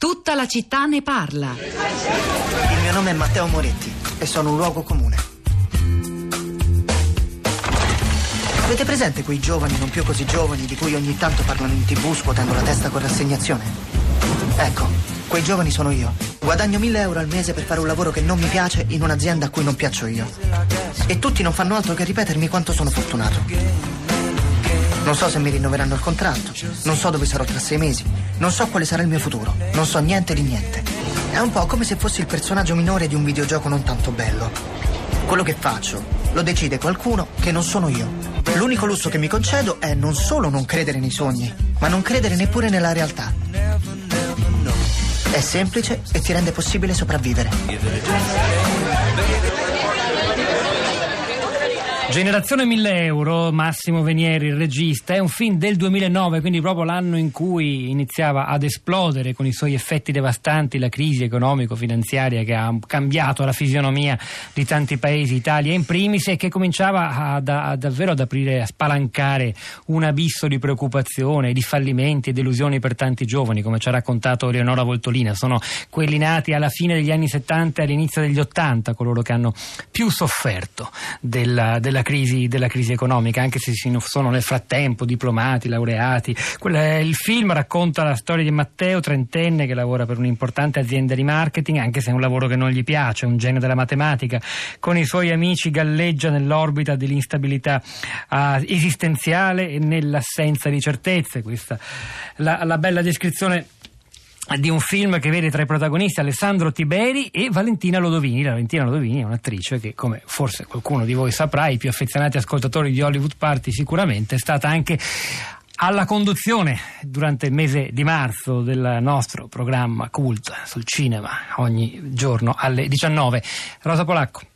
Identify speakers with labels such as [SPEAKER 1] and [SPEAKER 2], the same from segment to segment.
[SPEAKER 1] Tutta la città ne parla.
[SPEAKER 2] Il mio nome è Matteo Moretti e sono un luogo comune. Avete presente quei giovani non più così giovani di cui ogni tanto parlano in tv scuotendo la testa con rassegnazione? Ecco, quei giovani sono io. Guadagno mille euro al mese per fare un lavoro che non mi piace in un'azienda a cui non piaccio io. E tutti non fanno altro che ripetermi quanto sono fortunato. Non so se mi rinnoveranno il contratto, non so dove sarò tra sei mesi, non so quale sarà il mio futuro, non so niente di niente. È un po' come se fossi il personaggio minore di un videogioco non tanto bello. Quello che faccio lo decide qualcuno che non sono io. L'unico lusso che mi concedo è non solo non credere nei sogni, ma non credere neppure nella realtà. È semplice e ti rende possibile sopravvivere.
[SPEAKER 3] Generazione 1000 euro, Massimo Venieri, il regista, è un film del 2009, quindi proprio l'anno in cui iniziava ad esplodere con i suoi effetti devastanti la crisi economico-finanziaria che ha cambiato la fisionomia di tanti paesi, Italia in primis, e che cominciava a, a, davvero ad aprire, a spalancare un abisso di preoccupazione, di fallimenti e delusioni per tanti giovani, come ci ha raccontato Leonora Voltolina. Sono quelli nati alla fine degli anni 70 e all'inizio degli 80, coloro che hanno più sofferto della, della della crisi, della crisi economica, anche se sono nel frattempo diplomati, laureati. il film racconta la storia di Matteo, trentenne, che lavora per un'importante azienda di marketing, anche se è un lavoro che non gli piace, è un genio della matematica. Con i suoi amici galleggia nell'orbita dell'instabilità uh, esistenziale e nell'assenza di certezze. Questa la, la bella descrizione di un film che vede tra i protagonisti Alessandro Tiberi e Valentina Lodovini. La Valentina Lodovini è un'attrice che, come forse qualcuno di voi saprà, i più affezionati ascoltatori di Hollywood Party sicuramente è stata anche alla conduzione durante il mese di marzo del nostro programma Cult sul cinema ogni giorno alle 19. Rosa Polacco.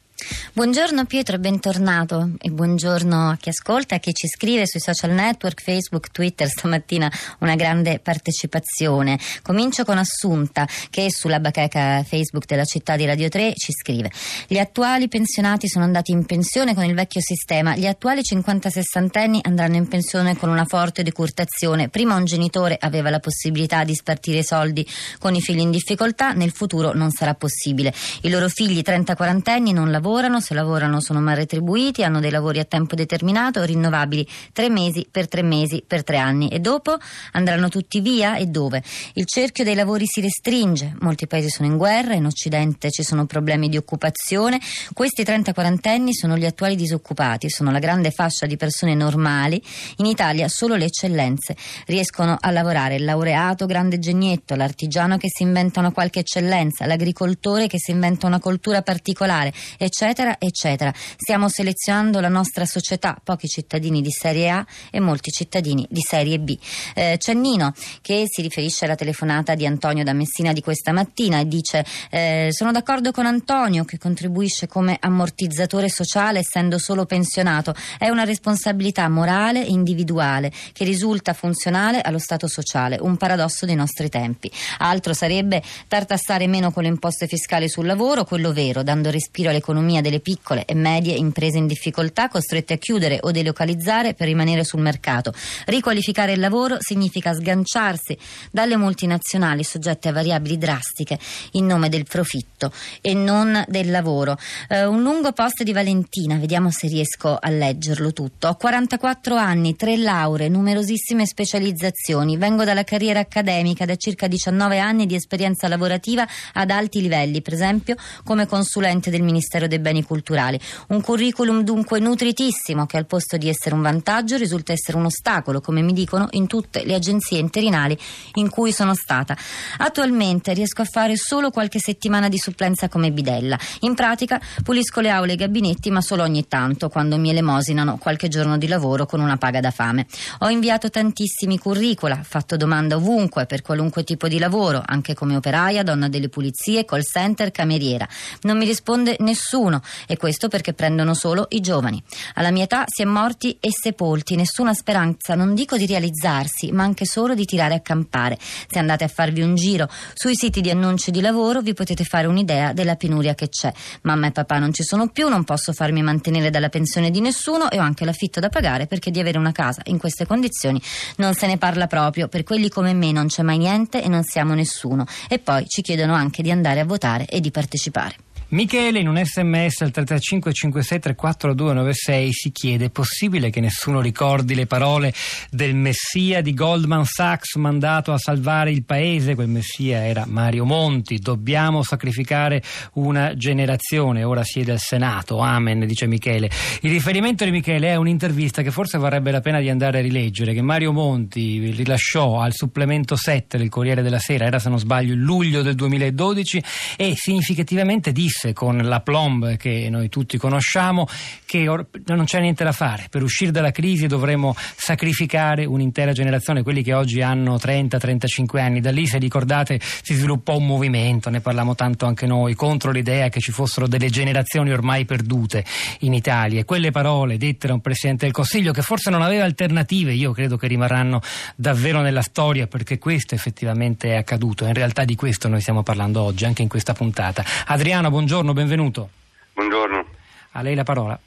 [SPEAKER 4] Buongiorno Pietro bentornato e buongiorno a chi ascolta e a chi ci scrive sui social network, Facebook, Twitter, stamattina una grande partecipazione. Comincio con Assunta che sulla bacheca Facebook della città di Radio 3 ci scrive Gli attuali pensionati sono andati in pensione con il vecchio sistema, gli attuali 50-60 anni andranno in pensione con una forte decurtazione. Prima un genitore aveva la possibilità di spartire i soldi con i figli in difficoltà, nel futuro non sarà possibile. I loro figli 30-40 anni non lavorano lavorano, se lavorano sono mal retribuiti, hanno dei lavori a tempo determinato, rinnovabili tre mesi per tre mesi per tre anni. E dopo? Andranno tutti via? E dove? Il cerchio dei lavori si restringe, molti paesi sono in guerra, in Occidente ci sono problemi di occupazione, questi 30-40 anni sono gli attuali disoccupati, sono la grande fascia di persone normali, in Italia solo le eccellenze riescono a lavorare, il laureato grande genietto, l'artigiano che si inventa una qualche eccellenza, l'agricoltore che si inventa una coltura particolare, eccetera eccetera, eccetera. Stiamo selezionando la nostra società, pochi cittadini di serie A e molti cittadini di serie B. Eh, c'è Nino che si riferisce alla telefonata di Antonio da Messina di questa mattina e dice eh, sono d'accordo con Antonio che contribuisce come ammortizzatore sociale essendo solo pensionato. È una responsabilità morale e individuale che risulta funzionale allo Stato sociale, un paradosso dei nostri tempi. Altro sarebbe tartassare meno con le imposte fiscali sul lavoro, quello vero, dando respiro all'economia l'economia delle piccole e medie imprese in difficoltà costrette a chiudere o delocalizzare per rimanere sul mercato. Riqualificare il lavoro significa sganciarsi dalle multinazionali soggette a variabili drastiche in nome del profitto e non del lavoro. Uh, un lungo post di Valentina, vediamo se riesco a leggerlo tutto. Ho 44 anni, tre lauree, numerosissime specializzazioni. Vengo dalla carriera accademica, da circa 19 anni di esperienza lavorativa ad alti livelli, per esempio come consulente del Ministero dei beni culturali. Un curriculum dunque nutritissimo che al posto di essere un vantaggio risulta essere un ostacolo, come mi dicono in tutte le agenzie interinali in cui sono stata. Attualmente riesco a fare solo qualche settimana di supplenza come bidella. In pratica pulisco le aule e i gabinetti, ma solo ogni tanto, quando mi elemosinano qualche giorno di lavoro con una paga da fame. Ho inviato tantissimi curricula, fatto domanda ovunque per qualunque tipo di lavoro, anche come operaia, donna delle pulizie, call center, cameriera. Non mi risponde nessuno nessuno e questo perché prendono solo i giovani. Alla mia età si è morti e sepolti, nessuna speranza, non dico di realizzarsi, ma anche solo di tirare a campare. Se andate a farvi un giro sui siti di annunci di lavoro vi potete fare un'idea della penuria che c'è. Mamma e papà non ci sono più, non posso farmi mantenere dalla pensione di nessuno e ho anche l'affitto da pagare perché di avere una casa in queste condizioni non se ne parla proprio. Per quelli come me non c'è mai niente e non siamo nessuno. E poi ci chiedono anche di andare a votare e di partecipare.
[SPEAKER 3] Michele in un sms al 35 56 34 296 si chiede: è possibile che nessuno ricordi le parole del messia di Goldman Sachs mandato a salvare il paese? Quel messia era Mario Monti. Dobbiamo sacrificare una generazione. Ora siede al Senato. Amen, dice Michele. Il riferimento di Michele è un'intervista che forse varrebbe la pena di andare a rileggere, che Mario Monti rilasciò al supplemento 7 del Corriere della Sera, era se non sbaglio il luglio del 2012, e significativamente disse disse con la plomb che noi tutti conosciamo che or- non c'è niente da fare. Per uscire dalla crisi dovremo sacrificare un'intera generazione, quelli che oggi hanno 30-35 anni. Da lì, se ricordate, si sviluppò un movimento, ne parliamo tanto anche noi, contro l'idea che ci fossero delle generazioni ormai perdute in Italia. E quelle parole dette da un Presidente del Consiglio che forse non aveva alternative, io credo che rimarranno davvero nella storia perché questo effettivamente è accaduto. In realtà di questo noi stiamo parlando oggi, anche in questa puntata. Adriano, buongiorno buongiorno, benvenuto.
[SPEAKER 5] Buongiorno.
[SPEAKER 3] A lei la parola.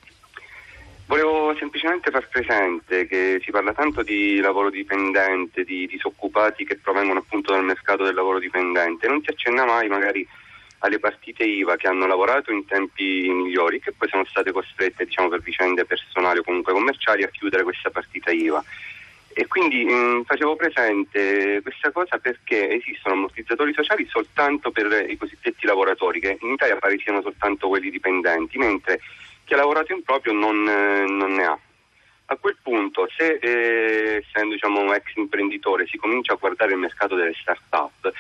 [SPEAKER 5] Volevo semplicemente far presente che si parla tanto di lavoro dipendente, di disoccupati che provengono appunto dal mercato del lavoro dipendente, non si accenna mai magari alle partite IVA che hanno lavorato in tempi migliori che poi sono state costrette diciamo, per vicende personali o comunque commerciali a chiudere questa partita IVA. E quindi mh, mm, facevo presente questa cosa perché esistono ammortizzatori sociali soltanto per i cosiddetti lavoratori, che in Italia pare siano soltanto quelli dipendenti, mentre chi ha lavorato in proprio non, eh, non ne ha. A quel punto, se eh, essendo diciamo, un ex imprenditore si comincia a guardare il mercato delle start-up,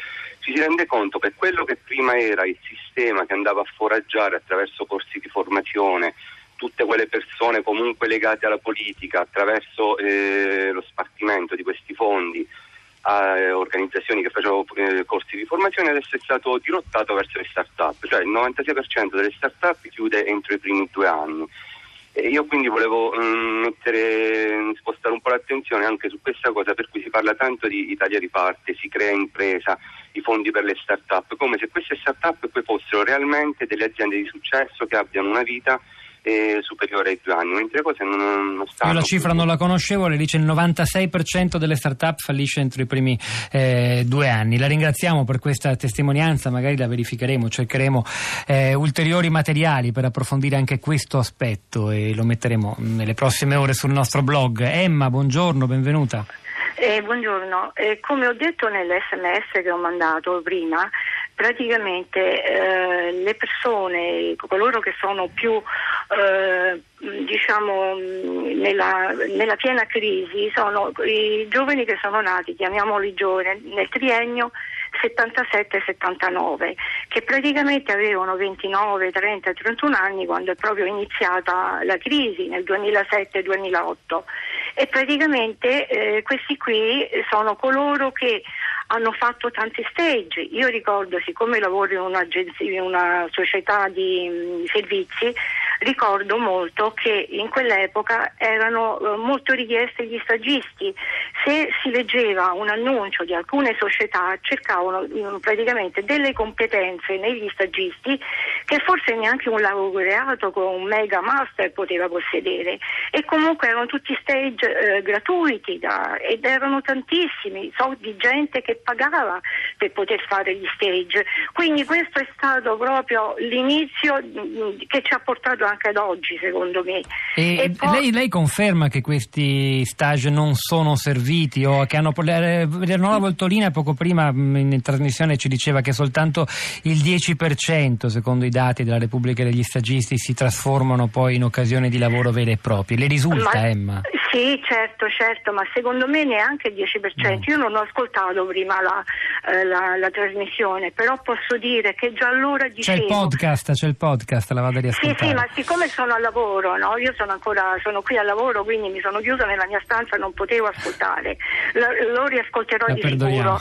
[SPEAKER 5] ci si rende conto che quello che prima era il sistema che andava a foraggiare attraverso corsi di formazione, tutte quelle persone comunque legate alla politica attraverso eh, di questi fondi a organizzazioni che facevano eh, corsi di formazione adesso è stato dirottato verso le start-up, cioè il 96% delle start-up chiude entro i primi due anni. E io quindi volevo mm, mettere, spostare un po' l'attenzione anche su questa cosa per cui si parla tanto di Italia riparte, si crea impresa, i fondi per le start-up, come se queste start-up poi fossero realmente delle aziende di successo che abbiano una vita eh, superiore ai due anni, mentre cose non, non stanno.
[SPEAKER 3] Io la cifra non la conoscevo, le dice il 96% delle start-up fallisce entro i primi eh, due anni. La ringraziamo per questa testimonianza, magari la verificheremo, cercheremo eh, ulteriori materiali per approfondire anche questo aspetto e lo metteremo nelle prossime ore sul nostro blog. Emma, buongiorno, benvenuta.
[SPEAKER 6] Eh, buongiorno, eh, come ho detto nell'SMS che ho mandato prima, praticamente eh, le persone, coloro che sono più eh, diciamo nella, nella, piena crisi sono i giovani che sono nati, chiamiamoli giovani, nel triennio 77-79 che praticamente avevano 29, 30, 31 anni quando è proprio iniziata la crisi nel 2007-2008 e praticamente eh, questi qui sono coloro che hanno fatto tanti stage. Io ricordo, siccome lavoro in, in una società di mh, servizi, ricordo molto che in quell'epoca erano eh, molto richiesti gli stagisti. Se si leggeva un annuncio di alcune società cercavano eh, praticamente delle competenze negli stagisti che forse neanche un laureato con un mega master poteva possedere e comunque erano tutti stage eh, gratuiti da, ed erano tantissimi, so di gente che pagava per poter fare gli stage. Quindi questo è stato proprio l'inizio mm, che ci ha portato anche ad oggi, secondo me.
[SPEAKER 3] E e poi... lei, lei, conferma che questi stage non sono serviti o che hanno. Leonora Voltolina poco prima in trasmissione ci diceva che soltanto il 10% secondo i dati della Repubblica degli Stagisti si trasformano poi in occasioni di lavoro vere e proprie. Le risulta, Ma... Emma?
[SPEAKER 6] Sì, certo, certo, ma secondo me neanche il 10%. No. Io non ho ascoltato prima la, eh, la, la, trasmissione, però posso dire che già allora dicevo...
[SPEAKER 3] C'è il podcast, c'è il podcast, la vado a riascoltare.
[SPEAKER 6] Sì, sì, ma siccome sono al lavoro, no? io sono ancora sono qui al lavoro, quindi mi sono chiusa nella mia stanza, non potevo ascoltare. Lo, lo riascolterò la di sicuro.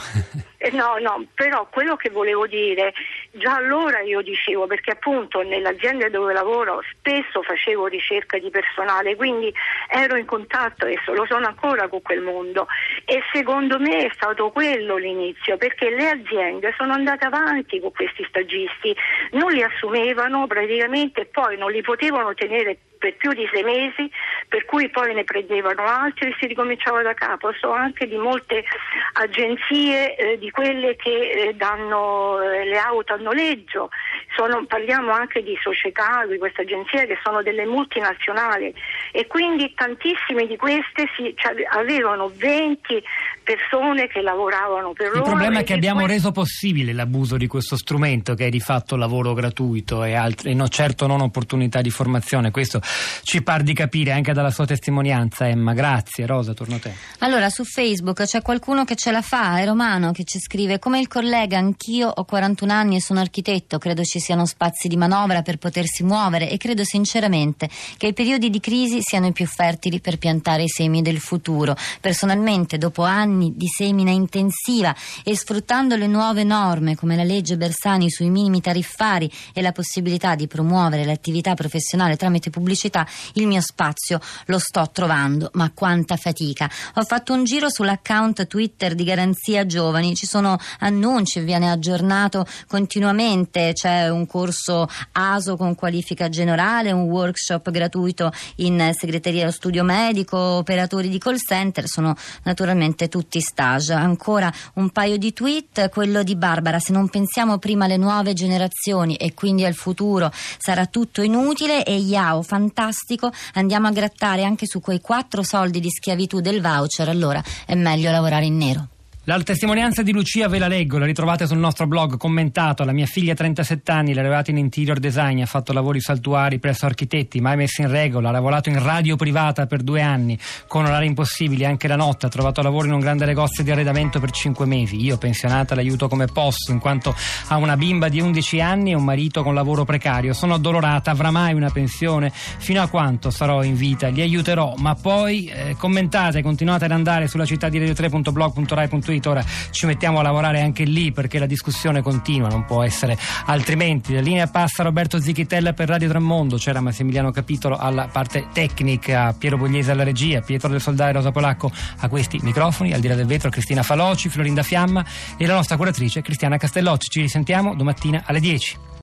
[SPEAKER 6] Eh, no, no, però quello che volevo dire, già allora io dicevo, perché appunto nell'azienda dove lavoro spesso facevo ricerca di personale, quindi ero in contatto e lo sono ancora con quel mondo e secondo me è stato quello l'inizio, perché le aziende sono andate avanti con questi stagisti, non li assumevano praticamente e poi non li potevano tenere per più di sei mesi, per cui poi ne prendevano altri e si ricominciava da capo. So anche di molte agenzie, eh, di quelle che eh, danno eh, le auto a noleggio, sono, parliamo anche di società, di queste agenzie che sono delle multinazionali e quindi tantissime di queste si, cioè, avevano 20 persone che lavoravano per
[SPEAKER 3] Il
[SPEAKER 6] loro.
[SPEAKER 3] Il problema è che abbiamo
[SPEAKER 6] poi...
[SPEAKER 3] reso possibile l'abuso di questo strumento che è di fatto lavoro gratuito e, altri, e no, certo non opportunità di formazione. Questo ci par di capire anche dalla sua testimonianza, Emma. Grazie. Rosa, torno a te.
[SPEAKER 4] Allora, su Facebook c'è qualcuno che ce la fa, è Romano, che ci scrive: Come il collega, anch'io ho 41 anni e sono architetto, credo ci siano spazi di manovra per potersi muovere e credo sinceramente che i periodi di crisi siano i più fertili per piantare i semi del futuro. Personalmente, dopo anni di semina intensiva e sfruttando le nuove norme come la legge Bersani sui minimi tariffari e la possibilità di promuovere l'attività professionale tramite pubblicità, il mio spazio lo sto trovando, ma quanta fatica. Ho fatto un giro sull'account Twitter di Garanzia Giovani, ci sono annunci, viene aggiornato continuamente, c'è un corso ASO con qualifica generale, un workshop gratuito in segreteria allo studio medico, operatori di call center, sono naturalmente tutti stage. Ancora un paio di tweet, quello di Barbara, se non pensiamo prima alle nuove generazioni e quindi al futuro sarà tutto inutile e Yao, fantastico, andiamo a grattare anche su quei quattro soldi di schiavitù del voucher, allora è meglio lavorare in nero.
[SPEAKER 3] La testimonianza di Lucia ve la leggo, la ritrovate sul nostro blog commentato. La mia figlia ha 37 anni, laureata in interior design, ha fatto lavori saltuari presso architetti, mai messi in regola, ha lavorato in radio privata per due anni, con orari impossibili anche la notte, ha trovato lavoro in un grande negozio di arredamento per cinque mesi. Io, pensionata, l'aiuto come posso, in quanto ha una bimba di 11 anni e un marito con lavoro precario. Sono addolorata, avrà mai una pensione? Fino a quanto sarò in vita? Li aiuterò, ma poi eh, commentate, continuate ad andare sulla città di radio3.blog.rai.it seguito, ora ci mettiamo a lavorare anche lì perché la discussione continua, non può essere altrimenti. La linea passa Roberto Zichitella per Radio Tremondo, c'era Massimiliano Capitolo alla parte tecnica, Piero Bogliese alla regia, Pietro del Soldare Rosa Polacco a questi microfoni, al di là del vetro Cristina Faloci, Florinda Fiamma e la nostra curatrice Cristiana Castellocci. Ci risentiamo domattina alle 10.